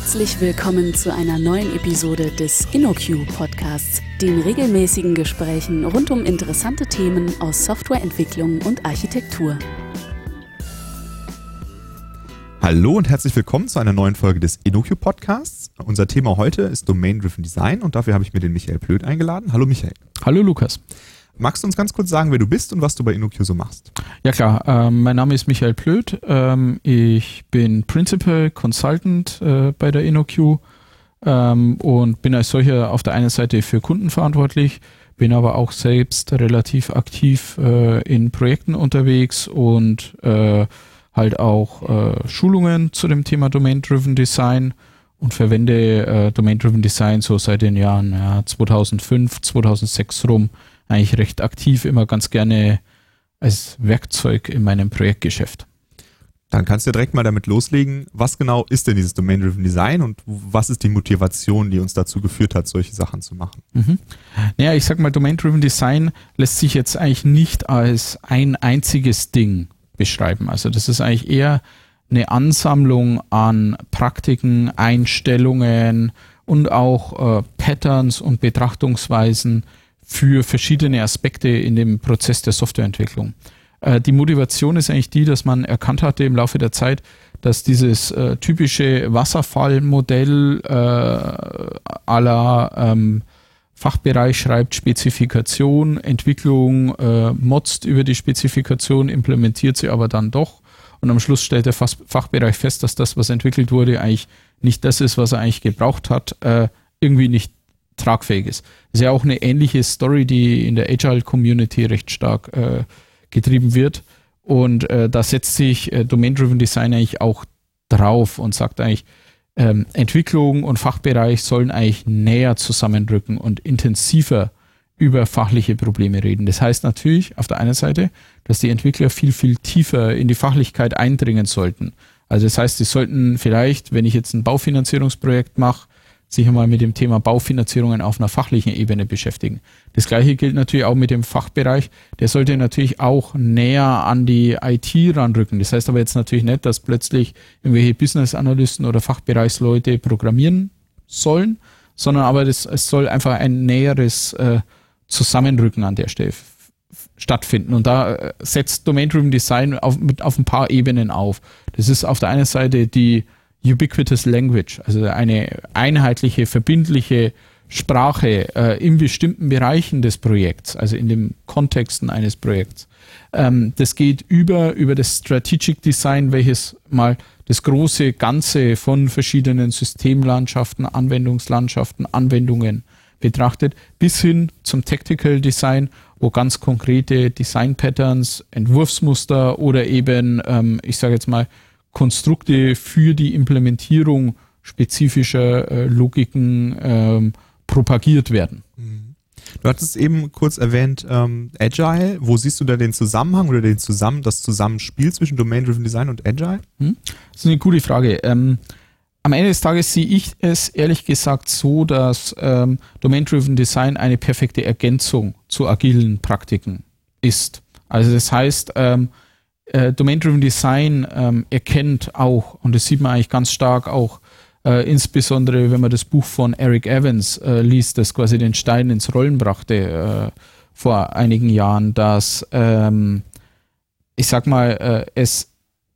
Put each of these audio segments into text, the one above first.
Herzlich willkommen zu einer neuen Episode des InnoQ Podcasts, den regelmäßigen Gesprächen rund um interessante Themen aus Softwareentwicklung und Architektur. Hallo und herzlich willkommen zu einer neuen Folge des InnoQ Podcasts. Unser Thema heute ist Domain-Driven Design und dafür habe ich mir den Michael Plöd eingeladen. Hallo Michael. Hallo Lukas. Magst du uns ganz kurz sagen, wer du bist und was du bei InnoQ so machst? Ja klar, ähm, mein Name ist Michael Plöd. Ähm, ich bin Principal Consultant äh, bei der InnoQ ähm, und bin als solcher auf der einen Seite für Kunden verantwortlich, bin aber auch selbst relativ aktiv äh, in Projekten unterwegs und äh, halt auch äh, Schulungen zu dem Thema Domain-Driven Design und verwende äh, Domain-Driven Design so seit den Jahren ja, 2005, 2006 rum eigentlich recht aktiv, immer ganz gerne als Werkzeug in meinem Projektgeschäft. Dann kannst du direkt mal damit loslegen. Was genau ist denn dieses Domain-Driven Design und was ist die Motivation, die uns dazu geführt hat, solche Sachen zu machen? Mhm. Naja, ich sag mal, Domain-Driven Design lässt sich jetzt eigentlich nicht als ein einziges Ding beschreiben. Also das ist eigentlich eher eine Ansammlung an Praktiken, Einstellungen und auch äh, Patterns und Betrachtungsweisen, für verschiedene Aspekte in dem Prozess der Softwareentwicklung. Äh, die Motivation ist eigentlich die, dass man erkannt hatte im Laufe der Zeit, dass dieses äh, typische Wasserfallmodell äh, aller ähm, Fachbereich schreibt Spezifikation, Entwicklung, äh, motzt über die Spezifikation, implementiert sie aber dann doch. Und am Schluss stellt der Fachbereich fest, dass das, was entwickelt wurde, eigentlich nicht das ist, was er eigentlich gebraucht hat, äh, irgendwie nicht tragfähig ist. Ist ja auch eine ähnliche Story, die in der Agile Community recht stark äh, getrieben wird. Und äh, da setzt sich äh, Domain-Driven Design eigentlich auch drauf und sagt eigentlich, ähm, Entwicklung und Fachbereich sollen eigentlich näher zusammenrücken und intensiver über fachliche Probleme reden. Das heißt natürlich auf der einen Seite, dass die Entwickler viel, viel tiefer in die Fachlichkeit eindringen sollten. Also das heißt, sie sollten vielleicht, wenn ich jetzt ein Baufinanzierungsprojekt mache, sich einmal mit dem Thema Baufinanzierungen auf einer fachlichen Ebene beschäftigen. Das gleiche gilt natürlich auch mit dem Fachbereich. Der sollte natürlich auch näher an die IT ranrücken. Das heißt aber jetzt natürlich nicht, dass plötzlich irgendwelche Business Analysten oder Fachbereichsleute programmieren sollen, sondern aber das, es soll einfach ein näheres äh, Zusammenrücken an der Stelle stattfinden. Und da äh, setzt Domain-Driven Design auf, mit, auf ein paar Ebenen auf. Das ist auf der einen Seite die Ubiquitous Language, also eine einheitliche, verbindliche Sprache äh, in bestimmten Bereichen des Projekts, also in den Kontexten eines Projekts. Ähm, das geht über, über das Strategic Design, welches mal das große Ganze von verschiedenen Systemlandschaften, Anwendungslandschaften, Anwendungen betrachtet, bis hin zum Tactical Design, wo ganz konkrete Design Patterns, Entwurfsmuster oder eben, ähm, ich sage jetzt mal, Konstrukte für die Implementierung spezifischer äh, Logiken ähm, propagiert werden. Mhm. Du hattest eben kurz erwähnt ähm, Agile. Wo siehst du da den Zusammenhang oder den Zusammen, das Zusammenspiel zwischen Domain-Driven Design und Agile? Hm? Das ist eine gute Frage. Ähm, am Ende des Tages sehe ich es ehrlich gesagt so, dass ähm, Domain-Driven Design eine perfekte Ergänzung zu agilen Praktiken ist. Also das heißt, ähm, äh, Domain-Driven Design ähm, erkennt auch, und das sieht man eigentlich ganz stark auch, äh, insbesondere wenn man das Buch von Eric Evans äh, liest, das quasi den Stein ins Rollen brachte äh, vor einigen Jahren, dass ähm, ich sag mal, äh, es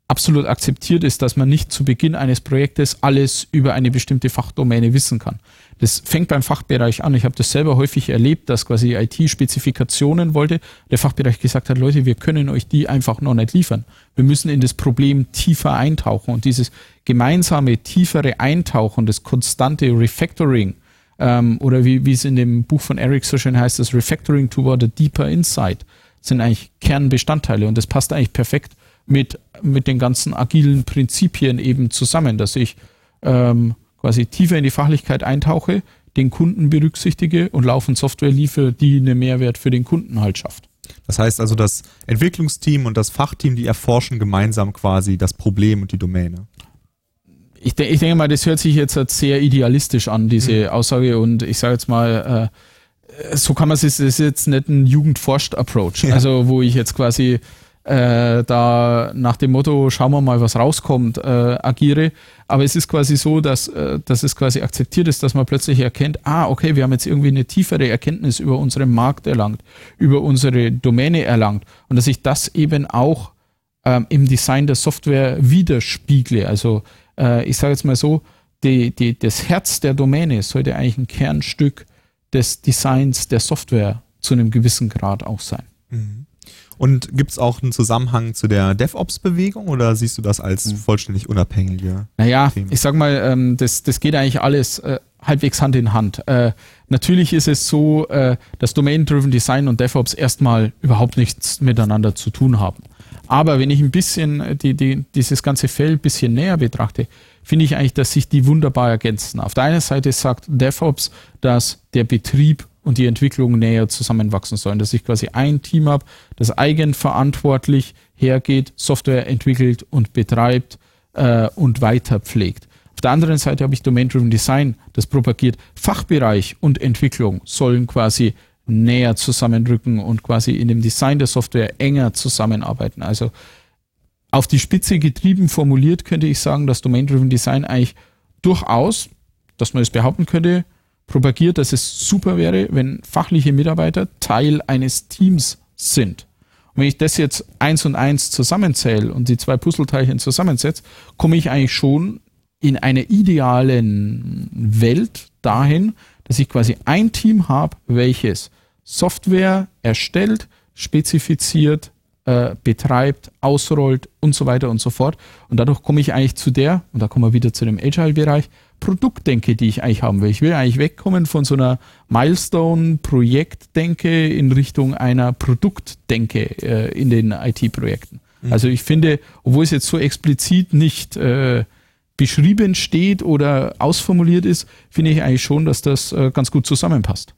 absolut akzeptiert ist, dass man nicht zu Beginn eines Projektes alles über eine bestimmte Fachdomäne wissen kann. Das fängt beim Fachbereich an. Ich habe das selber häufig erlebt, dass quasi IT Spezifikationen wollte. Der Fachbereich gesagt hat, Leute, wir können euch die einfach noch nicht liefern. Wir müssen in das Problem tiefer eintauchen. Und dieses gemeinsame, tiefere Eintauchen, das konstante Refactoring, ähm, oder wie, wie es in dem Buch von Eric so schön heißt, das Refactoring toward a deeper insight, sind eigentlich Kernbestandteile. Und das passt eigentlich perfekt mit, mit den ganzen agilen Prinzipien eben zusammen, dass ich ähm, quasi tiefer in die Fachlichkeit eintauche, den Kunden berücksichtige und laufend Software liefere, die einen Mehrwert für den Kunden halt schafft. Das heißt also, das Entwicklungsteam und das Fachteam, die erforschen gemeinsam quasi das Problem und die Domäne. Ich, de ich denke mal, das hört sich jetzt halt sehr idealistisch an, diese mhm. Aussage. Und ich sage jetzt mal, äh, so kann man es, das ist jetzt nicht ein Jugendforscht-Approach. Ja. Also, wo ich jetzt quasi äh, da nach dem Motto, schauen wir mal, was rauskommt, äh, agiere. Aber es ist quasi so, dass, äh, dass es quasi akzeptiert ist, dass man plötzlich erkennt, ah, okay, wir haben jetzt irgendwie eine tiefere Erkenntnis über unseren Markt erlangt, über unsere Domäne erlangt und dass ich das eben auch ähm, im Design der Software widerspiegle. Also äh, ich sage jetzt mal so, die, die, das Herz der Domäne sollte eigentlich ein Kernstück des Designs der Software zu einem gewissen Grad auch sein. Mhm. Und gibt es auch einen Zusammenhang zu der DevOps-Bewegung oder siehst du das als hm. vollständig unabhängige? Naja, Themen? ich sag mal, ähm, das, das geht eigentlich alles äh, halbwegs Hand in Hand. Äh, natürlich ist es so, äh, dass Domain-Driven Design und DevOps erstmal überhaupt nichts miteinander zu tun haben. Aber wenn ich ein bisschen die, die, dieses ganze Feld ein bisschen näher betrachte, finde ich eigentlich, dass sich die wunderbar ergänzen. Auf der einen Seite sagt DevOps, dass der Betrieb und die Entwicklung näher zusammenwachsen sollen, dass ich quasi ein Team habe, das eigenverantwortlich hergeht, Software entwickelt und betreibt äh, und weiter pflegt. Auf der anderen Seite habe ich Domain-Driven Design, das propagiert, Fachbereich und Entwicklung sollen quasi näher zusammenrücken und quasi in dem Design der Software enger zusammenarbeiten. Also auf die Spitze getrieben formuliert könnte ich sagen, dass Domain-Driven Design eigentlich durchaus, dass man es behaupten könnte, propagiert, dass es super wäre, wenn fachliche Mitarbeiter Teil eines Teams sind. Und wenn ich das jetzt eins und eins zusammenzähle und die zwei Puzzleteilchen zusammensetze, komme ich eigentlich schon in einer idealen Welt dahin, dass ich quasi ein Team habe, welches Software erstellt, spezifiziert, äh, betreibt, ausrollt und so weiter und so fort. Und dadurch komme ich eigentlich zu der, und da kommen wir wieder zu dem Agile-Bereich, Produktdenke, die ich eigentlich haben will. Ich will eigentlich wegkommen von so einer Milestone-Projektdenke in Richtung einer Produktdenke äh, in den IT-Projekten. Mhm. Also ich finde, obwohl es jetzt so explizit nicht äh, beschrieben steht oder ausformuliert ist, finde ich eigentlich schon, dass das äh, ganz gut zusammenpasst.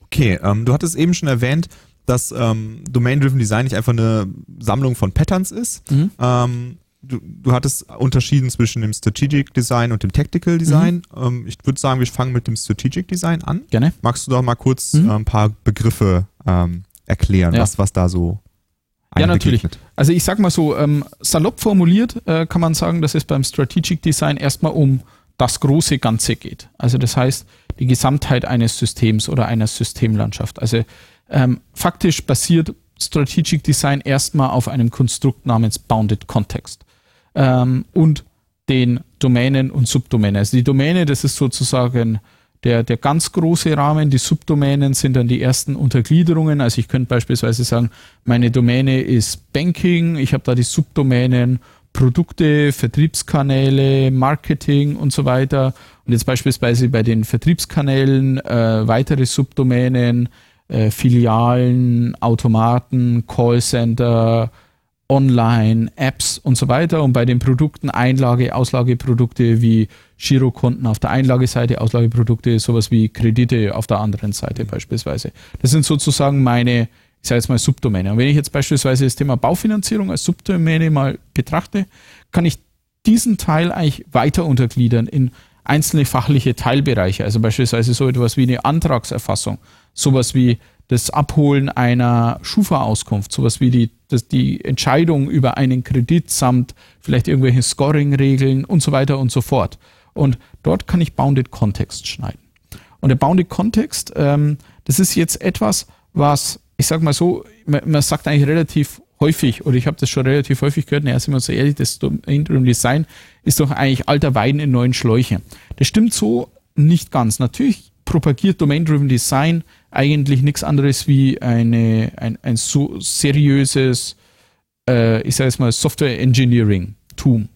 Okay, ähm, du hattest eben schon erwähnt, dass ähm, Domain-Driven Design nicht einfach eine Sammlung von Patterns ist. Mhm. Ähm, du, du hattest unterschieden zwischen dem Strategic Design und dem Tactical Design. Mhm. Ähm, ich würde sagen, wir fangen mit dem Strategic Design an. Gerne. Magst du doch mal kurz mhm. äh, ein paar Begriffe ähm, erklären, ja. was, was da so ja, natürlich. Also ich sag mal so, ähm, salopp formuliert äh, kann man sagen, dass es beim Strategic Design erstmal um das große Ganze geht. Also das heißt, die Gesamtheit eines Systems oder einer Systemlandschaft. Also ähm, faktisch basiert Strategic Design erstmal auf einem Konstrukt namens Bounded Context ähm, und den Domänen und Subdomänen. Also die Domäne, das ist sozusagen der, der ganz große Rahmen. Die Subdomänen sind dann die ersten Untergliederungen. Also ich könnte beispielsweise sagen, meine Domäne ist Banking, ich habe da die Subdomänen Produkte, Vertriebskanäle, Marketing und so weiter. Und jetzt beispielsweise bei den Vertriebskanälen äh, weitere Subdomänen, äh, Filialen, Automaten, Callcenter, Online, Apps und so weiter. Und bei den Produkten Einlage, Auslageprodukte wie Girokonten auf der Einlageseite, Auslageprodukte, sowas wie Kredite auf der anderen Seite beispielsweise. Das sind sozusagen meine, ich sage jetzt mal Subdomäne. Und wenn ich jetzt beispielsweise das Thema Baufinanzierung als Subdomäne mal betrachte, kann ich diesen Teil eigentlich weiter untergliedern in einzelne fachliche Teilbereiche. Also beispielsweise so etwas wie eine Antragserfassung, sowas wie das Abholen einer Schufa-Auskunft, sowas wie die, das, die Entscheidung über einen Kredit samt vielleicht irgendwelche Scoring-Regeln und so weiter und so fort. Und dort kann ich Bounded Context schneiden. Und der Bounded Context, ähm, das ist jetzt etwas, was, ich sag mal so, man, man sagt eigentlich relativ häufig, oder ich habe das schon relativ häufig gehört, naja, sind wir so ehrlich, das Interim Design ist doch eigentlich alter Wein in neuen Schläuche. Das stimmt so nicht ganz. Natürlich propagiert Domain-Driven Design eigentlich nichts anderes wie eine, ein, ein so seriöses, äh, ich sage jetzt mal, Software Engineering-Tum.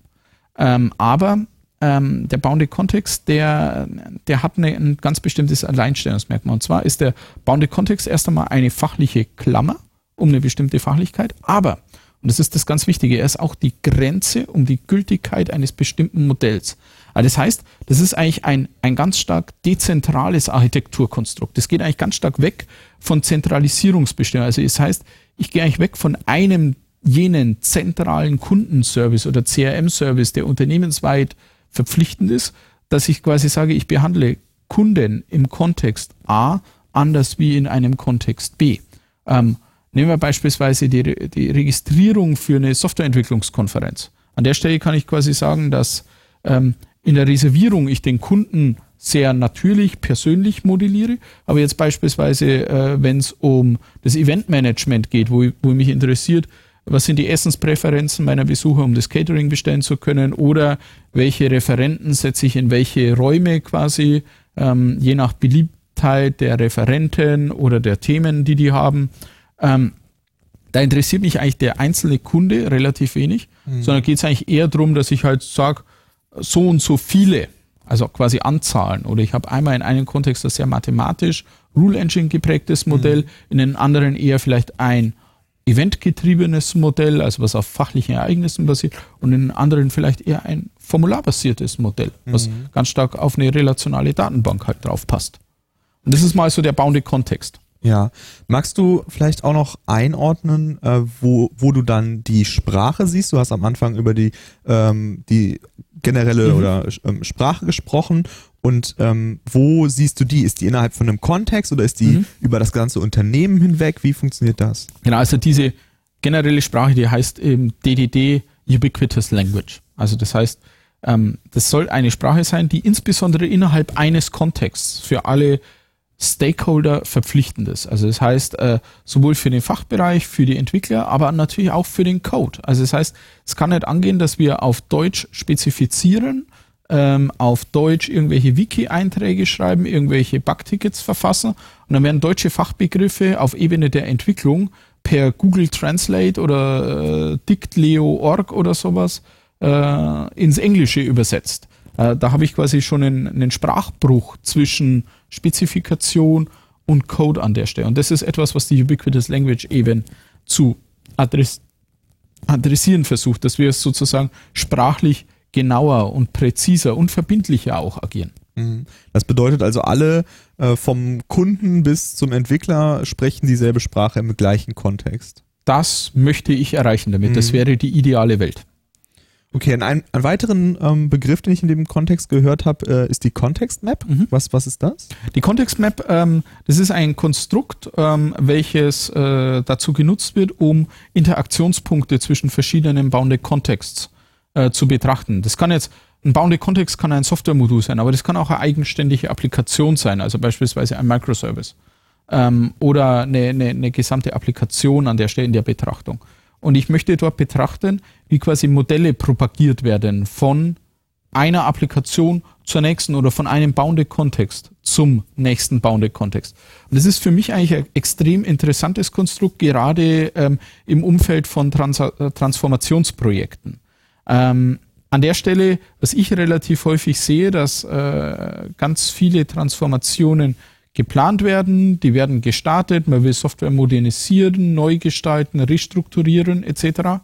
Ähm, aber ähm, der Bounded Context, der, der hat eine, ein ganz bestimmtes Alleinstellungsmerkmal. Und zwar ist der Bounded Context erst einmal eine fachliche Klammer um eine bestimmte Fachlichkeit, aber, und das ist das ganz Wichtige, er ist auch die Grenze um die Gültigkeit eines bestimmten Modells. Also das heißt, das ist eigentlich ein, ein ganz stark dezentrales Architekturkonstrukt. Das geht eigentlich ganz stark weg von Zentralisierungsbestimmungen. Also das heißt, ich gehe eigentlich weg von einem jenen zentralen Kundenservice oder CRM-Service, der unternehmensweit verpflichtend ist, dass ich quasi sage, ich behandle Kunden im Kontext A anders wie in einem Kontext B. Ähm, Nehmen wir beispielsweise die, die Registrierung für eine Softwareentwicklungskonferenz. An der Stelle kann ich quasi sagen, dass ähm, in der Reservierung ich den Kunden sehr natürlich, persönlich modelliere. Aber jetzt beispielsweise, äh, wenn es um das Eventmanagement geht, wo, wo mich interessiert, was sind die Essenspräferenzen meiner Besucher, um das Catering bestellen zu können oder welche Referenten setze ich in welche Räume quasi, ähm, je nach Beliebtheit der Referenten oder der Themen, die die haben. Ähm, da interessiert mich eigentlich der einzelne Kunde relativ wenig, mhm. sondern geht es eigentlich eher darum, dass ich halt sage, so und so viele, also quasi Anzahlen. Oder ich habe einmal in einem Kontext das sehr mathematisch, Rule Engine geprägtes Modell, mhm. in einem anderen eher vielleicht ein eventgetriebenes Modell, also was auf fachlichen Ereignissen basiert, und in anderen vielleicht eher ein formularbasiertes Modell, was mhm. ganz stark auf eine relationale Datenbank halt drauf passt. Und das ist mal so der bauende Kontext. Ja. Magst du vielleicht auch noch einordnen, äh, wo, wo du dann die Sprache siehst? Du hast am Anfang über die, ähm, die generelle mhm. oder ähm, Sprache gesprochen und ähm, wo siehst du die? Ist die innerhalb von einem Kontext oder ist die mhm. über das ganze Unternehmen hinweg? Wie funktioniert das? Genau, also diese generelle Sprache, die heißt eben DDD Ubiquitous Language. Also das heißt, ähm, das soll eine Sprache sein, die insbesondere innerhalb eines Kontexts für alle Stakeholder verpflichtend ist. Also das heißt, äh, sowohl für den Fachbereich, für die Entwickler, aber natürlich auch für den Code. Also das heißt, es kann nicht angehen, dass wir auf Deutsch spezifizieren, ähm, auf Deutsch irgendwelche Wiki-Einträge schreiben, irgendwelche Bugtickets verfassen und dann werden deutsche Fachbegriffe auf Ebene der Entwicklung per Google Translate oder äh, Dictleo.org oder sowas äh, ins Englische übersetzt. Äh, da habe ich quasi schon einen, einen Sprachbruch zwischen Spezifikation und Code an der Stelle. Und das ist etwas, was die Ubiquitous Language eben zu adress adressieren versucht, dass wir es sozusagen sprachlich genauer und präziser und verbindlicher auch agieren. Mhm. Das bedeutet also, alle äh, vom Kunden bis zum Entwickler sprechen dieselbe Sprache im gleichen Kontext. Das möchte ich erreichen damit. Mhm. Das wäre die ideale Welt. Okay, ein, einen weiteren ähm, Begriff, den ich in dem Kontext gehört habe, äh, ist die Context Map. Mhm. Was, was ist das? Die Context Map, ähm, das ist ein Konstrukt, ähm, welches äh, dazu genutzt wird, um Interaktionspunkte zwischen verschiedenen Bounded Contexts äh, zu betrachten. Das kann jetzt, ein Bounded Context kann ein Software-Modul sein, aber das kann auch eine eigenständige Applikation sein, also beispielsweise ein Microservice ähm, oder eine, eine, eine gesamte Applikation an der Stelle in der Betrachtung. Und ich möchte dort betrachten, wie quasi Modelle propagiert werden von einer Applikation zur nächsten oder von einem Bounded-Kontext zum nächsten Bounded-Kontext. Und das ist für mich eigentlich ein extrem interessantes Konstrukt, gerade ähm, im Umfeld von Trans äh, Transformationsprojekten. Ähm, an der Stelle, was ich relativ häufig sehe, dass äh, ganz viele Transformationen geplant werden, die werden gestartet, man will Software modernisieren, neu gestalten, restrukturieren etc.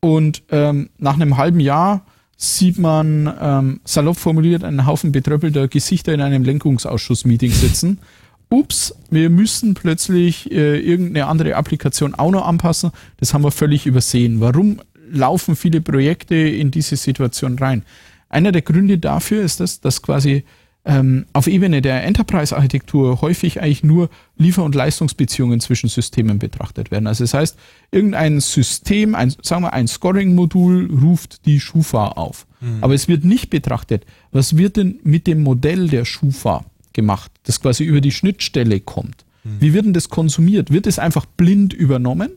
Und ähm, nach einem halben Jahr sieht man ähm, salopp formuliert einen Haufen betröppelter Gesichter in einem Lenkungsausschuss-Meeting sitzen. Ups, wir müssen plötzlich äh, irgendeine andere Applikation auch noch anpassen. Das haben wir völlig übersehen. Warum laufen viele Projekte in diese Situation rein? Einer der Gründe dafür ist das, dass quasi ähm, auf Ebene der Enterprise-Architektur häufig eigentlich nur Liefer- und Leistungsbeziehungen zwischen Systemen betrachtet werden. Also das heißt, irgendein System, ein, sagen wir ein Scoring-Modul ruft die Schufa auf. Mhm. Aber es wird nicht betrachtet, was wird denn mit dem Modell der Schufa gemacht, das quasi über die Schnittstelle kommt. Mhm. Wie wird denn das konsumiert? Wird es einfach blind übernommen?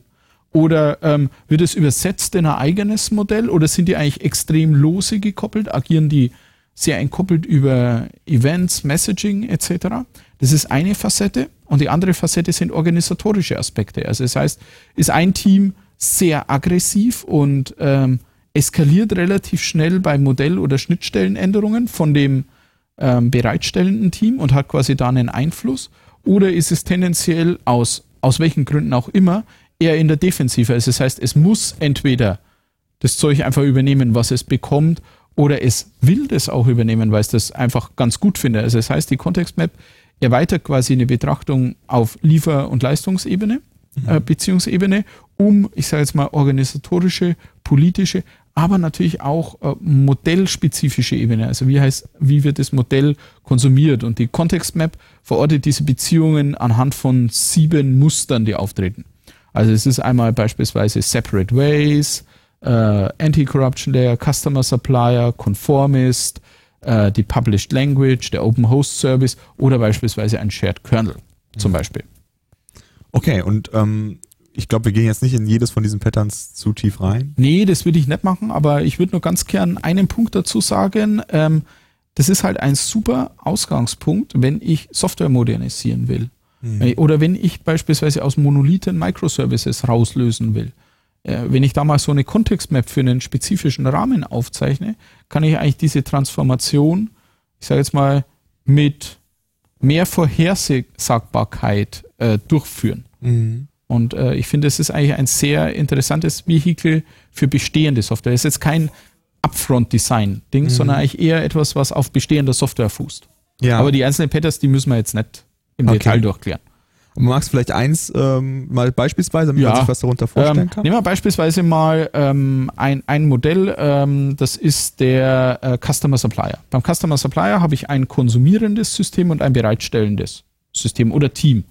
Oder ähm, wird es übersetzt in ein eigenes Modell? Oder sind die eigentlich extrem lose gekoppelt? Agieren die sehr entkoppelt über Events, Messaging etc. Das ist eine Facette. Und die andere Facette sind organisatorische Aspekte. Also das heißt, ist ein Team sehr aggressiv und ähm, eskaliert relativ schnell bei Modell- oder Schnittstellenänderungen von dem ähm, bereitstellenden Team und hat quasi da einen Einfluss? Oder ist es tendenziell aus, aus welchen Gründen auch immer, eher in der Defensive? Also das heißt, es muss entweder das Zeug einfach übernehmen, was es bekommt, oder es will das auch übernehmen, weil es das einfach ganz gut findet. Also das heißt, die Context Map erweitert quasi eine Betrachtung auf Liefer- und Leistungsebene, mhm. äh, Beziehungsebene, um, ich sage jetzt mal, organisatorische, politische, aber natürlich auch äh, modellspezifische Ebene. Also wie heißt, wie wird das Modell konsumiert? Und die Context Map verortet diese Beziehungen anhand von sieben Mustern, die auftreten. Also es ist einmal beispielsweise Separate Ways, äh, Anti-Corruption Layer, Customer Supplier, Conformist, äh, die Published Language, der Open Host Service oder beispielsweise ein Shared Kernel zum mhm. Beispiel. Okay, und ähm, ich glaube, wir gehen jetzt nicht in jedes von diesen Patterns zu tief rein. Nee, das würde ich nicht machen, aber ich würde nur ganz gern einen Punkt dazu sagen. Ähm, das ist halt ein super Ausgangspunkt, wenn ich Software modernisieren will. Mhm. Oder wenn ich beispielsweise aus Monolithen Microservices rauslösen will. Äh, wenn ich da mal so eine Kontextmap für einen spezifischen Rahmen aufzeichne, kann ich eigentlich diese Transformation, ich sage jetzt mal, mit mehr Vorhersagbarkeit äh, durchführen. Mhm. Und äh, ich finde, es ist eigentlich ein sehr interessantes Vehikel für bestehende Software. Es ist jetzt kein Upfront-Design-Ding, mhm. sondern eigentlich eher etwas, was auf bestehender Software fußt. Ja. Aber die einzelnen Patterns, die müssen wir jetzt nicht im okay. Detail durchklären. Magst du vielleicht eins ähm, mal beispielsweise, damit ja. man sich was darunter vorstellen ähm, kann? Nehmen wir beispielsweise mal ähm, ein, ein Modell, ähm, das ist der äh, Customer Supplier. Beim Customer Supplier habe ich ein konsumierendes System und ein bereitstellendes System oder Team.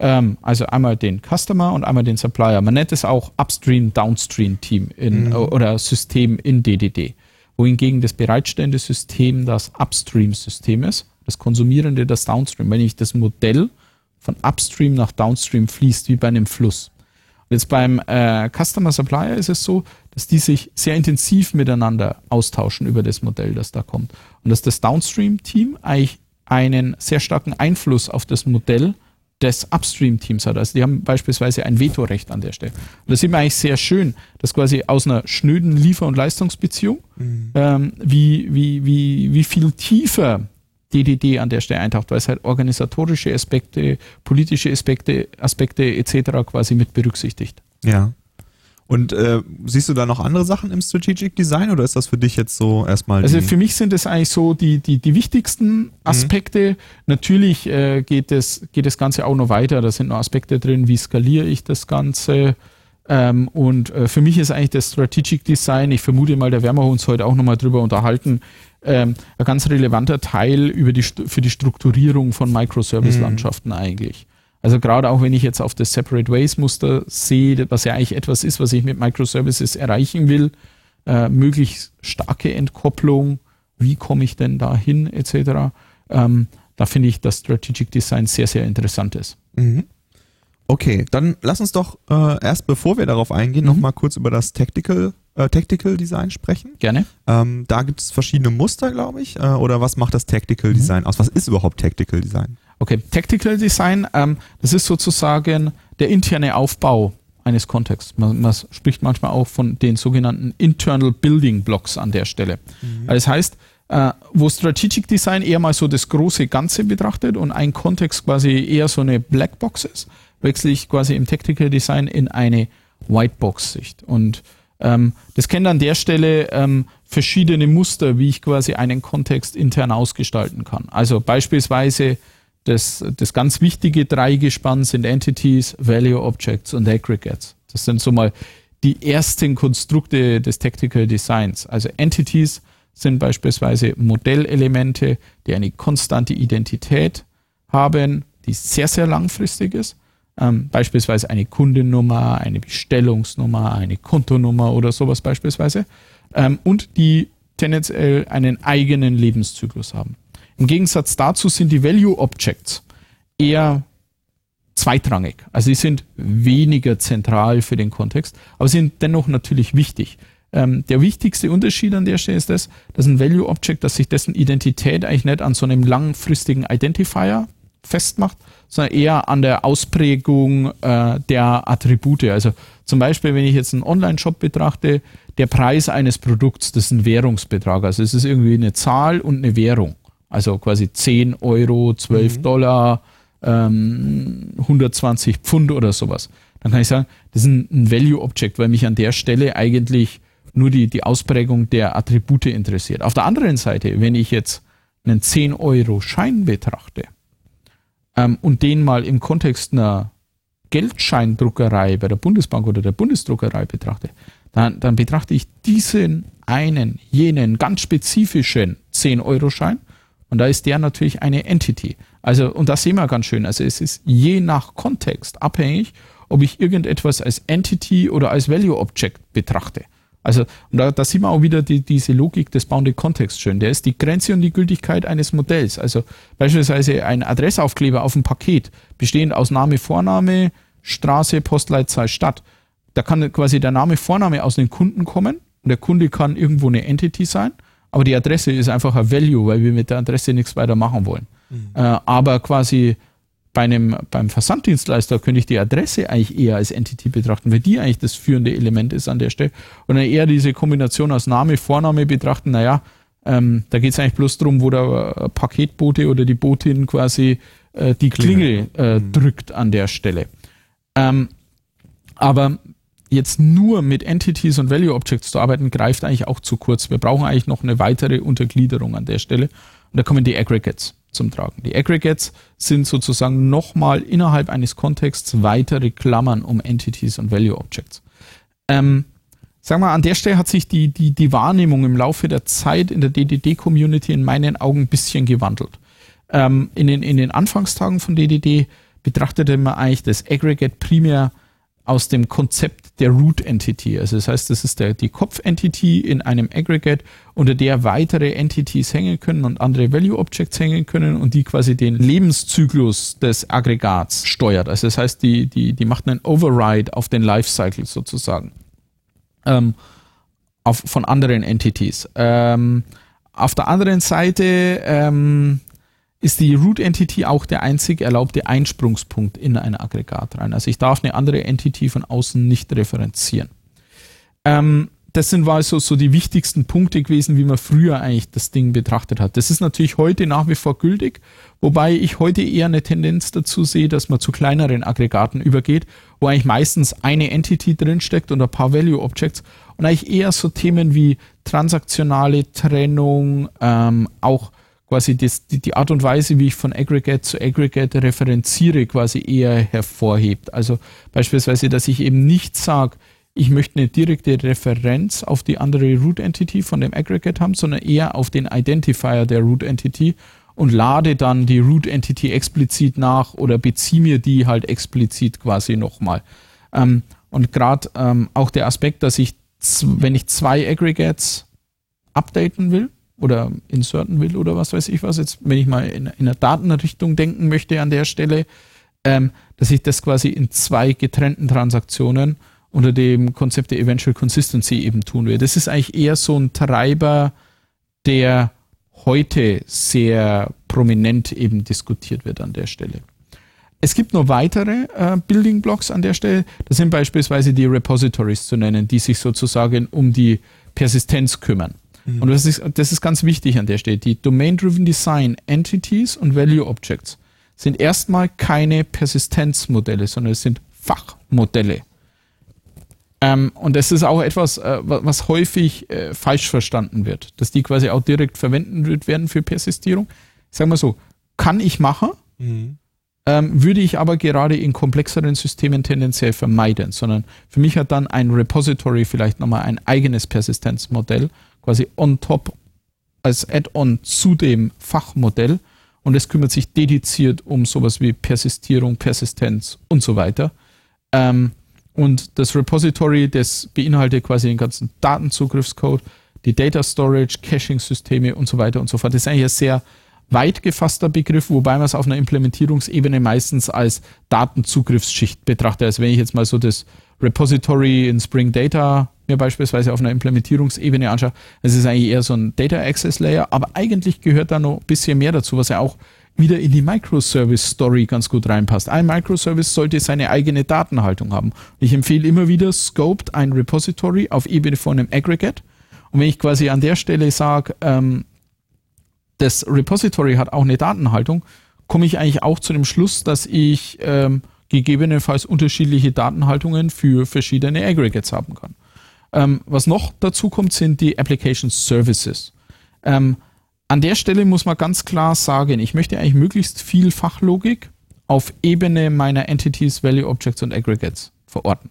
Ähm, also einmal den Customer und einmal den Supplier. Man nennt es auch Upstream, Downstream Team in, mhm. oder System in DDD. Wohingegen das bereitstellende System das Upstream-System ist, das konsumierende das Downstream. Wenn ich das Modell von Upstream nach Downstream fließt, wie bei einem Fluss. Und jetzt beim äh, Customer Supplier ist es so, dass die sich sehr intensiv miteinander austauschen über das Modell, das da kommt. Und dass das Downstream-Team eigentlich einen sehr starken Einfluss auf das Modell des Upstream-Teams hat. Also die haben beispielsweise ein Vetorecht an der Stelle. Und das sieht man eigentlich sehr schön, dass quasi aus einer schnöden Liefer- und Leistungsbeziehung, mhm. ähm, wie, wie, wie, wie viel tiefer DDD an der Stelle eintaucht, weil es halt organisatorische Aspekte, politische Aspekte, Aspekte etc. quasi mit berücksichtigt. Ja. Und äh, siehst du da noch andere Sachen im Strategic Design oder ist das für dich jetzt so erstmal? Also für mich sind es eigentlich so die, die, die wichtigsten mhm. Aspekte. Mhm. Natürlich äh, geht, das, geht das Ganze auch noch weiter. Da sind noch Aspekte drin, wie skaliere ich das Ganze. Ähm, und äh, für mich ist eigentlich das Strategic Design, ich vermute mal, da werden wir uns heute auch nochmal drüber unterhalten, ähm, ein ganz relevanter Teil über die, für die Strukturierung von Microservice-Landschaften mhm. eigentlich. Also gerade auch wenn ich jetzt auf das Separate Ways Muster sehe, was ja eigentlich etwas ist, was ich mit Microservices erreichen will, äh, möglichst starke Entkopplung, wie komme ich denn da hin, etc. Ähm, da finde ich, dass Strategic Design sehr, sehr interessant ist. Mhm. Okay, dann lass uns doch äh, erst, bevor wir darauf eingehen, mhm. nochmal kurz über das Tactical, äh, Tactical Design sprechen. Gerne. Ähm, da gibt es verschiedene Muster, glaube ich. Äh, oder was macht das Tactical mhm. Design aus? Was ist überhaupt Tactical Design? Okay, Tactical Design, ähm, das ist sozusagen der interne Aufbau eines Kontexts. Man, man, spricht manchmal auch von den sogenannten Internal Building Blocks an der Stelle. Mhm. Das heißt, äh, wo Strategic Design eher mal so das große Ganze betrachtet und ein Kontext quasi eher so eine Blackbox ist, wechsle ich quasi im Tactical Design in eine Whitebox-Sicht. Und ähm, das kennt an der Stelle ähm, verschiedene Muster, wie ich quasi einen Kontext intern ausgestalten kann. Also beispielsweise das, das ganz wichtige Dreigespann sind Entities, Value Objects und Aggregates. Das sind so mal die ersten Konstrukte des Tactical Designs. Also Entities sind beispielsweise Modellelemente, die eine konstante Identität haben, die sehr, sehr langfristig ist. Ähm, beispielsweise eine Kundennummer, eine Bestellungsnummer, eine Kontonummer oder sowas beispielsweise. Ähm, und die tendenziell einen eigenen Lebenszyklus haben. Im Gegensatz dazu sind die Value Objects eher zweitrangig. Also sie sind weniger zentral für den Kontext, aber sind dennoch natürlich wichtig. Ähm, der wichtigste Unterschied an der Stelle ist das, dass ein Value Object, dass sich dessen Identität eigentlich nicht an so einem langfristigen Identifier festmacht, sondern eher an der Ausprägung äh, der Attribute. Also zum Beispiel, wenn ich jetzt einen Online-Shop betrachte, der Preis eines Produkts, das ist ein Währungsbetrag. Also es ist irgendwie eine Zahl und eine Währung. Also quasi 10 Euro, 12 mhm. Dollar, ähm, 120 Pfund oder sowas. Dann kann ich sagen, das ist ein, ein Value Object, weil mich an der Stelle eigentlich nur die, die Ausprägung der Attribute interessiert. Auf der anderen Seite, wenn ich jetzt einen 10 Euro Schein betrachte ähm, und den mal im Kontext einer Geldscheindruckerei bei der Bundesbank oder der Bundesdruckerei betrachte, dann, dann betrachte ich diesen einen, jenen ganz spezifischen 10-Euro-Schein und da ist der natürlich eine Entity. Also, und das sehen wir ganz schön. Also, es ist je nach Kontext abhängig, ob ich irgendetwas als Entity oder als Value Object betrachte. Also, und da, da sieht man auch wieder die, diese Logik des Bounded Context schön. Der ist die Grenze und die Gültigkeit eines Modells. Also beispielsweise ein Adressaufkleber auf dem Paket, bestehend aus Name, Vorname, Straße, Postleitzahl, Stadt. Da kann quasi der Name, Vorname aus dem Kunden kommen und der Kunde kann irgendwo eine Entity sein, aber die Adresse ist einfach ein Value, weil wir mit der Adresse nichts weiter machen wollen. Mhm. Äh, aber quasi bei einem, beim Versanddienstleister könnte ich die Adresse eigentlich eher als Entity betrachten, weil die eigentlich das führende Element ist an der Stelle. Und dann eher diese Kombination aus Name, Vorname betrachten, naja, ähm, da geht es eigentlich bloß darum, wo der Paketbote oder die Botin quasi äh, die Klingel äh, mhm. drückt an der Stelle. Ähm, aber jetzt nur mit Entities und Value Objects zu arbeiten, greift eigentlich auch zu kurz. Wir brauchen eigentlich noch eine weitere Untergliederung an der Stelle. Und da kommen die Aggregates zum Tragen. Die Aggregates sind sozusagen nochmal innerhalb eines Kontexts weitere Klammern um Entities und Value Objects. Ähm, sagen wir, an der Stelle hat sich die, die, die Wahrnehmung im Laufe der Zeit in der DDD-Community in meinen Augen ein bisschen gewandelt. Ähm, in, den, in den Anfangstagen von DDD betrachtete man eigentlich das Aggregate primär aus dem Konzept der Root Entity. Also das heißt, das ist der, die Kopf-Entity in einem Aggregate, unter der weitere Entities hängen können und andere Value Objects hängen können und die quasi den Lebenszyklus des Aggregats steuert. Also das heißt, die, die, die macht einen Override auf den Lifecycle sozusagen. Ähm, auf, von anderen Entities. Ähm, auf der anderen Seite ähm, ist die Root Entity auch der einzig erlaubte Einsprungspunkt in ein Aggregat rein. Also ich darf eine andere Entity von außen nicht referenzieren. Ähm, das sind also so die wichtigsten Punkte gewesen, wie man früher eigentlich das Ding betrachtet hat. Das ist natürlich heute nach wie vor gültig, wobei ich heute eher eine Tendenz dazu sehe, dass man zu kleineren Aggregaten übergeht, wo eigentlich meistens eine Entity drinsteckt und ein paar Value Objects und eigentlich eher so Themen wie transaktionale Trennung, ähm, auch quasi das, die, die Art und Weise, wie ich von Aggregate zu Aggregate referenziere, quasi eher hervorhebt. Also beispielsweise, dass ich eben nicht sage, ich möchte eine direkte Referenz auf die andere Root Entity von dem Aggregate haben, sondern eher auf den Identifier der Root Entity und lade dann die Root Entity explizit nach oder beziehe mir die halt explizit quasi nochmal. Ähm, und gerade ähm, auch der Aspekt, dass ich, wenn ich zwei Aggregates updaten will, oder inserten will oder was weiß ich was, jetzt wenn ich mal in, in einer Datenrichtung denken möchte an der Stelle, ähm, dass ich das quasi in zwei getrennten Transaktionen unter dem Konzept der Eventual Consistency eben tun will. Das ist eigentlich eher so ein Treiber, der heute sehr prominent eben diskutiert wird an der Stelle. Es gibt noch weitere äh, Building Blocks an der Stelle. Das sind beispielsweise die Repositories zu nennen, die sich sozusagen um die Persistenz kümmern. Mhm. Und das ist, das ist ganz wichtig an der Stelle. Die Domain-Driven Design Entities und Value Objects sind erstmal keine Persistenzmodelle, sondern es sind Fachmodelle. Ähm, und das ist auch etwas, äh, was häufig äh, falsch verstanden wird, dass die quasi auch direkt verwendet werden für Persistierung. Ich sage mal so, kann ich machen, mhm. ähm, würde ich aber gerade in komplexeren Systemen tendenziell vermeiden, sondern für mich hat dann ein Repository vielleicht nochmal ein eigenes Persistenzmodell quasi on top als Add-on zu dem Fachmodell und es kümmert sich dediziert um sowas wie Persistierung, Persistenz und so weiter. Ähm, und das Repository, das beinhaltet quasi den ganzen Datenzugriffscode, die Data Storage, Caching-Systeme und so weiter und so fort. Das ist eigentlich ein sehr weit gefasster Begriff, wobei man es auf einer Implementierungsebene meistens als Datenzugriffsschicht betrachtet. Also wenn ich jetzt mal so das Repository in Spring Data mir beispielsweise auf einer Implementierungsebene anschaue, es ist eigentlich eher so ein Data Access Layer, aber eigentlich gehört da noch ein bisschen mehr dazu, was ja auch wieder in die Microservice Story ganz gut reinpasst. Ein Microservice sollte seine eigene Datenhaltung haben. Ich empfehle immer wieder, scoped ein Repository auf Ebene von einem Aggregate. Und wenn ich quasi an der Stelle sage, ähm, das Repository hat auch eine Datenhaltung, komme ich eigentlich auch zu dem Schluss, dass ich ähm, gegebenenfalls unterschiedliche Datenhaltungen für verschiedene Aggregates haben kann. Ähm, was noch dazu kommt, sind die Application Services. Ähm, an der Stelle muss man ganz klar sagen, ich möchte eigentlich möglichst viel Fachlogik auf Ebene meiner Entities, Value Objects und Aggregates verorten.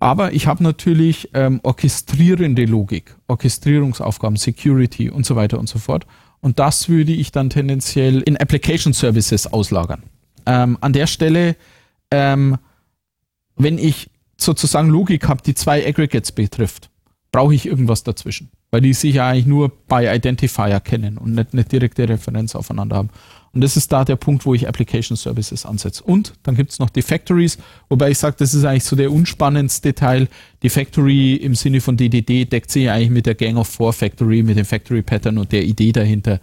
Aber ich habe natürlich ähm, orchestrierende Logik, Orchestrierungsaufgaben, Security und so weiter und so fort. Und das würde ich dann tendenziell in Application Services auslagern. Ähm, an der Stelle ähm, wenn ich sozusagen Logik habe, die zwei Aggregates betrifft, brauche ich irgendwas dazwischen. Weil die sich ja eigentlich nur bei Identifier kennen und nicht eine direkte Referenz aufeinander haben. Und das ist da der Punkt, wo ich Application Services ansetze. Und dann gibt es noch die Factories, wobei ich sage, das ist eigentlich so der unspannendste Teil. Die Factory im Sinne von DDD deckt sich eigentlich mit der Gang of Four Factory, mit dem Factory Pattern und der Idee dahinter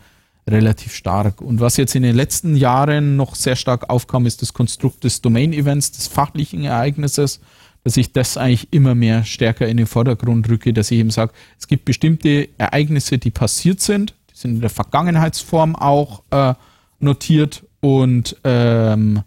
relativ stark. Und was jetzt in den letzten Jahren noch sehr stark aufkam, ist das Konstrukt des Domain Events, des fachlichen Ereignisses dass ich das eigentlich immer mehr stärker in den Vordergrund rücke, dass ich eben sage, es gibt bestimmte Ereignisse, die passiert sind, die sind in der Vergangenheitsform auch äh, notiert und ähm,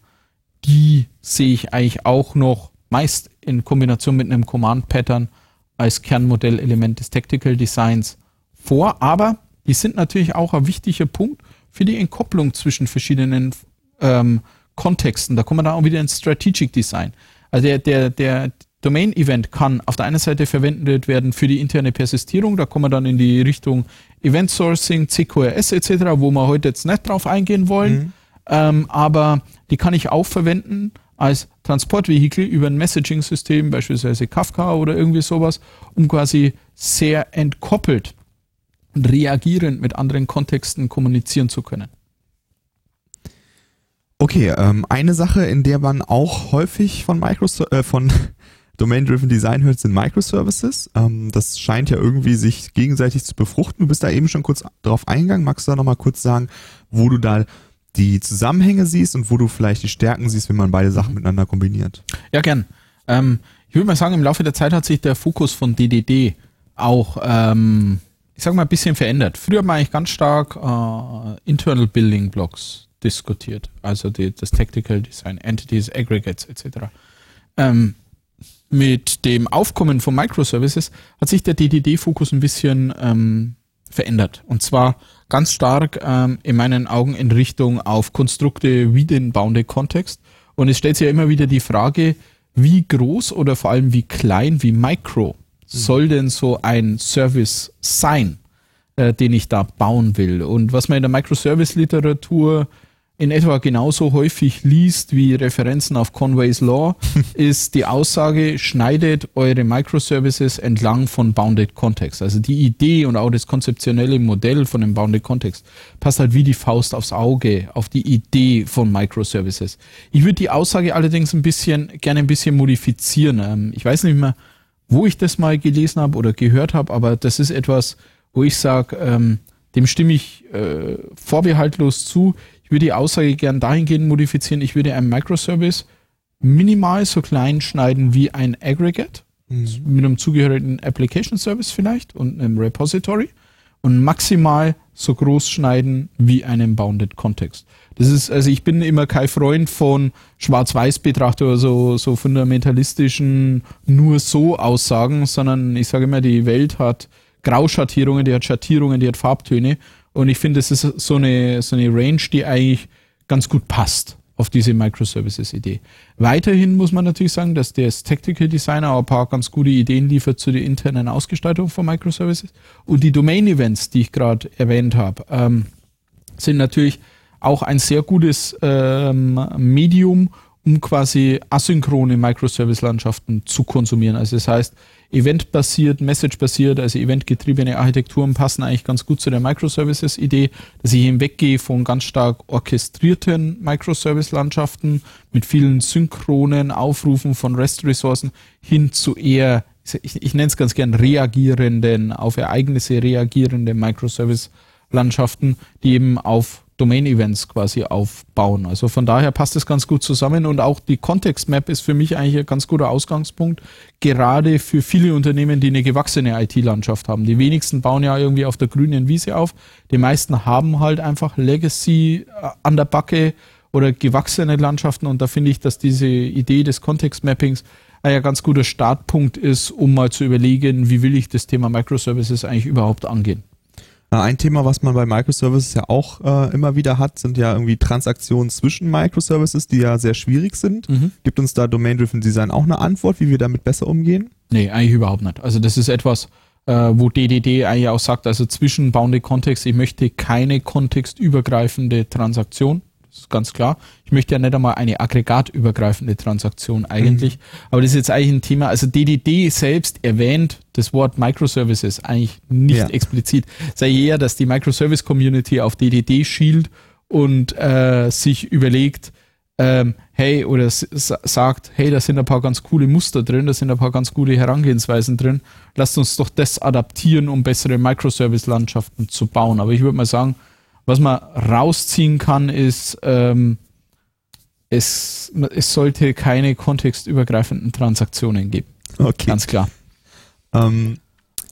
die sehe ich eigentlich auch noch meist in Kombination mit einem Command-Pattern als Kernmodellelement des Tactical Designs vor, aber die sind natürlich auch ein wichtiger Punkt für die Entkopplung zwischen verschiedenen ähm, Kontexten. Da kommen wir dann auch wieder ins Strategic Design. Also der, der, der Domain-Event kann auf der einen Seite verwendet werden für die interne Persistierung, da kommen wir dann in die Richtung Event Sourcing, CQRS etc., wo wir heute jetzt nicht drauf eingehen wollen, mhm. ähm, aber die kann ich auch verwenden als Transportvehikel über ein Messaging-System, beispielsweise Kafka oder irgendwie sowas, um quasi sehr entkoppelt und reagierend mit anderen Kontexten kommunizieren zu können. Okay, ähm, eine Sache, in der man auch häufig von Microsoft, äh, von Domain-Driven Design hört, sind Microservices. Ähm, das scheint ja irgendwie sich gegenseitig zu befruchten. Du bist da eben schon kurz drauf eingegangen. Magst du da nochmal kurz sagen, wo du da die Zusammenhänge siehst und wo du vielleicht die Stärken siehst, wenn man beide Sachen miteinander kombiniert? Ja, gern. Ähm, ich würde mal sagen, im Laufe der Zeit hat sich der Fokus von DDD auch, ähm, ich sag mal, ein bisschen verändert. Früher war ich ganz stark äh, Internal Building Blocks diskutiert. Also die, das Tactical Design, Entities, Aggregates etc. Ähm, mit dem Aufkommen von Microservices hat sich der DDD-Fokus ein bisschen ähm, verändert. Und zwar ganz stark ähm, in meinen Augen in Richtung auf Konstrukte wie den Bounded Context. Und es stellt sich ja immer wieder die Frage, wie groß oder vor allem wie klein, wie micro soll denn so ein Service sein, äh, den ich da bauen will? Und was man in der Microservice-Literatur in etwa genauso häufig liest wie Referenzen auf Conway's Law, ist die Aussage, schneidet eure Microservices entlang von Bounded Context. Also die Idee und auch das konzeptionelle Modell von dem Bounded Context passt halt wie die Faust aufs Auge auf die Idee von Microservices. Ich würde die Aussage allerdings ein bisschen, gerne ein bisschen modifizieren. Ähm, ich weiß nicht mehr, wo ich das mal gelesen habe oder gehört habe, aber das ist etwas, wo ich sage, ähm, dem stimme ich äh, vorbehaltlos zu. Ich würde die Aussage gern dahingehend modifizieren, ich würde einen Microservice minimal so klein schneiden wie ein Aggregate mhm. mit einem zugehörigen Application Service vielleicht und einem Repository und maximal so groß schneiden wie einen Bounded Context. Das ist, also ich bin immer kein Freund von Schwarz-Weiß-Betrachtung oder so, so fundamentalistischen nur so Aussagen, sondern ich sage immer, die Welt hat Grauschattierungen, die hat Schattierungen, die hat Farbtöne und ich finde, es ist so eine, so eine Range, die eigentlich ganz gut passt auf diese Microservices-Idee. Weiterhin muss man natürlich sagen, dass der Tactical Designer auch ein paar ganz gute Ideen liefert zu der internen Ausgestaltung von Microservices. Und die Domain-Events, die ich gerade erwähnt habe, ähm, sind natürlich auch ein sehr gutes ähm, Medium, um quasi asynchrone Microservice-Landschaften zu konsumieren. Also das heißt, eventbasiert, message-basiert, also eventgetriebene Architekturen passen eigentlich ganz gut zu der Microservices-Idee, dass ich eben weggehe von ganz stark orchestrierten Microservice-Landschaften mit vielen synchronen Aufrufen von REST-Ressourcen hin zu eher, ich, ich nenne es ganz gern reagierenden, auf Ereignisse reagierenden Microservice-Landschaften, die eben auf Domain-Events quasi aufbauen. Also von daher passt es ganz gut zusammen und auch die Context-Map ist für mich eigentlich ein ganz guter Ausgangspunkt, gerade für viele Unternehmen, die eine gewachsene IT-Landschaft haben. Die wenigsten bauen ja irgendwie auf der grünen Wiese auf. Die meisten haben halt einfach Legacy äh, an der Backe oder gewachsene Landschaften und da finde ich, dass diese Idee des Context-Mappings ein ganz guter Startpunkt ist, um mal zu überlegen, wie will ich das Thema Microservices eigentlich überhaupt angehen. Äh, ein Thema, was man bei Microservices ja auch äh, immer wieder hat, sind ja irgendwie Transaktionen zwischen Microservices, die ja sehr schwierig sind. Mhm. Gibt uns da Domain-Driven Design auch eine Antwort, wie wir damit besser umgehen? Nee, eigentlich überhaupt nicht. Also das ist etwas, äh, wo DDD eigentlich auch sagt, also zwischen Bounded Context, ich möchte keine kontextübergreifende Transaktion. Das ist ganz klar. Ich möchte ja nicht einmal eine aggregatübergreifende Transaktion eigentlich. Mhm. Aber das ist jetzt eigentlich ein Thema. Also DDD selbst erwähnt das Wort Microservices eigentlich nicht ja. explizit. Sei eher, dass die Microservice Community auf DDD schielt und äh, sich überlegt, ähm, hey, oder sagt, hey, da sind ein paar ganz coole Muster drin, da sind ein paar ganz gute Herangehensweisen drin. Lasst uns doch das adaptieren, um bessere Microservice-Landschaften zu bauen. Aber ich würde mal sagen, was man rausziehen kann, ist, ähm, es, es sollte keine kontextübergreifenden Transaktionen geben. Okay. Ganz klar. Ähm,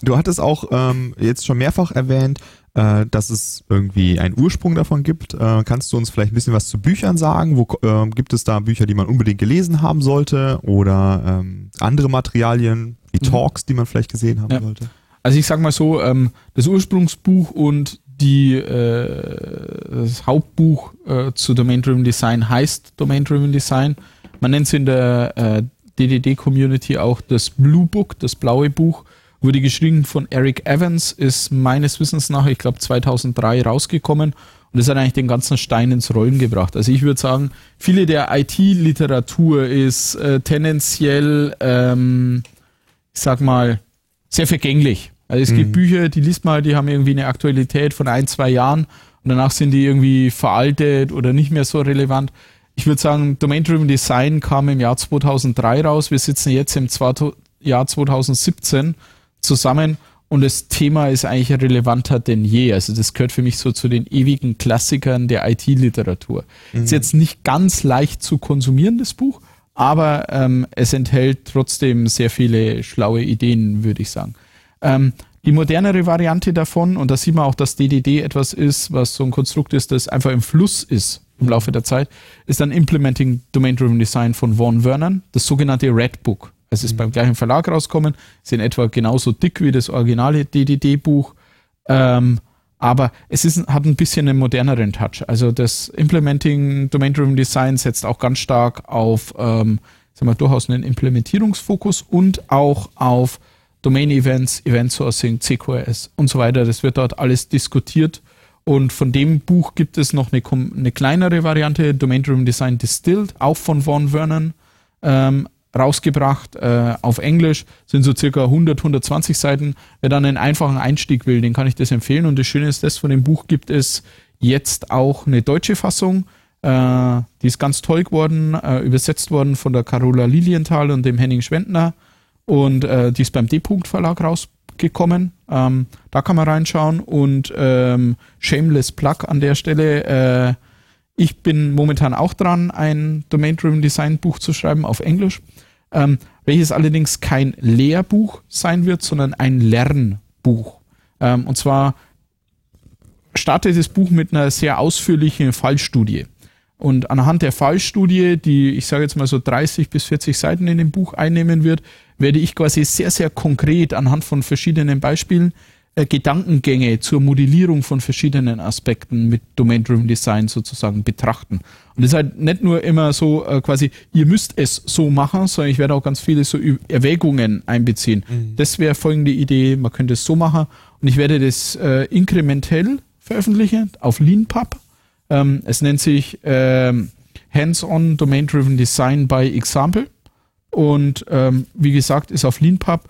du hattest auch ähm, jetzt schon mehrfach erwähnt, äh, dass es irgendwie einen Ursprung davon gibt. Äh, kannst du uns vielleicht ein bisschen was zu Büchern sagen? Wo äh, gibt es da Bücher, die man unbedingt gelesen haben sollte oder ähm, andere Materialien, wie mhm. Talks, die man vielleicht gesehen haben ja. sollte? Also ich sag mal so, ähm, das Ursprungsbuch und die, äh, das Hauptbuch äh, zu Domain-Driven Design heißt Domain-Driven Design. Man nennt es in der äh, DDD-Community auch das Blue Book, das blaue Buch. Wurde geschrieben von Eric Evans, ist meines Wissens nach, ich glaube 2003 rausgekommen und das hat eigentlich den ganzen Stein ins Rollen gebracht. Also ich würde sagen, viele der IT-Literatur ist äh, tendenziell, ähm, ich sag mal, sehr vergänglich. Also es mhm. gibt Bücher, die liest man, die haben irgendwie eine Aktualität von ein, zwei Jahren und danach sind die irgendwie veraltet oder nicht mehr so relevant. Ich würde sagen, Domain-Driven Design kam im Jahr 2003 raus. Wir sitzen jetzt im Jahr 2017 zusammen und das Thema ist eigentlich relevanter denn je. Also das gehört für mich so zu den ewigen Klassikern der IT-Literatur. Mhm. Ist jetzt nicht ganz leicht zu konsumieren, das Buch, aber ähm, es enthält trotzdem sehr viele schlaue Ideen, würde ich sagen. Ähm, die modernere Variante davon, und da sieht man auch, dass DDD etwas ist, was so ein Konstrukt ist, das einfach im Fluss ist im Laufe der Zeit, ist dann Implementing Domain-Driven Design von Vaughan Vernon, das sogenannte Red Book. Es ist mhm. beim gleichen Verlag rausgekommen, ist in etwa genauso dick wie das originale DDD-Buch, ähm, aber es ist, hat ein bisschen einen moderneren Touch. Also das Implementing Domain-Driven Design setzt auch ganz stark auf, ähm, sagen wir, durchaus einen Implementierungsfokus und auch auf Domain-Events, Event-Sourcing, CQRS und so weiter. Das wird dort alles diskutiert. Und von dem Buch gibt es noch eine, eine kleinere Variante, Domain-Driven Design Distilled, auch von Von Vernon. Ähm, rausgebracht äh, auf Englisch, sind so circa 100, 120 Seiten. Wer dann einen einfachen Einstieg will, den kann ich das empfehlen. Und das Schöne ist, das von dem Buch gibt es jetzt auch eine deutsche Fassung. Äh, die ist ganz toll geworden, äh, übersetzt worden von der Carola Lilienthal und dem Henning Schwendner. Und äh, die ist beim D-Punkt Verlag rausgekommen. Ähm, da kann man reinschauen. Und ähm, Shameless Plug an der Stelle äh, ich bin momentan auch dran, ein Domain-Driven Design Buch zu schreiben auf Englisch ähm, welches allerdings kein Lehrbuch sein wird, sondern ein Lernbuch. Ähm, und zwar startet das Buch mit einer sehr ausführlichen Fallstudie. Und anhand der Fallstudie, die ich sage jetzt mal so 30 bis 40 Seiten in dem Buch einnehmen wird, werde ich quasi sehr, sehr konkret anhand von verschiedenen Beispielen äh, Gedankengänge zur Modellierung von verschiedenen Aspekten mit Domain-Driven Design sozusagen betrachten. Und das ist halt nicht nur immer so äh, quasi, ihr müsst es so machen, sondern ich werde auch ganz viele so Erwägungen einbeziehen. Mhm. Das wäre folgende Idee, man könnte es so machen und ich werde das äh, inkrementell veröffentlichen auf LeanPub. Ähm, es nennt sich ähm, Hands-on Domain-Driven Design by Example und ähm, wie gesagt ist auf LeanPub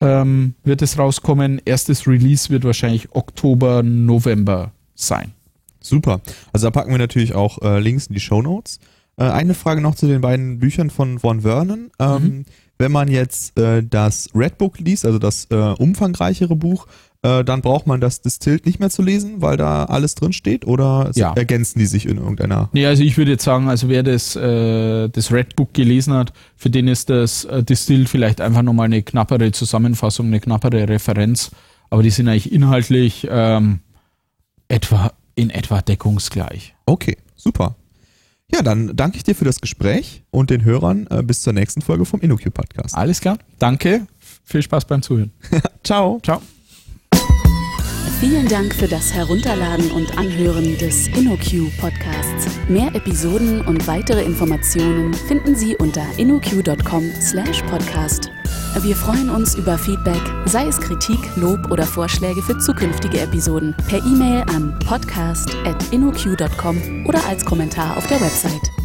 ähm, wird es rauskommen. Erstes Release wird wahrscheinlich Oktober, November sein. Super. Also da packen wir natürlich auch äh, Links in die Show Notes. Äh, eine Frage noch zu den beiden Büchern von Von Vernon. Ähm, mhm. Wenn man jetzt äh, das Red Book liest, also das äh, umfangreichere Buch, äh, dann braucht man das Distilled nicht mehr zu lesen, weil da alles drin steht oder ja. ergänzen die sich in irgendeiner? Nee, also ich würde jetzt sagen, also wer das, äh, das Red Book gelesen hat, für den ist das äh, Distilled vielleicht einfach nochmal eine knappere Zusammenfassung, eine knappere Referenz, aber die sind eigentlich inhaltlich ähm, etwa in etwa deckungsgleich. Okay, super. Ja, dann danke ich dir für das Gespräch und den Hörern äh, bis zur nächsten Folge vom InnoQ Podcast. Alles klar, danke. Viel Spaß beim Zuhören. Ciao. Ciao. Vielen Dank für das Herunterladen und Anhören des InnoQ Podcasts. Mehr Episoden und weitere Informationen finden Sie unter innoq.com/podcast. Wir freuen uns über Feedback, sei es Kritik, Lob oder Vorschläge für zukünftige Episoden, per E-Mail an podcast.innoq.com oder als Kommentar auf der Website.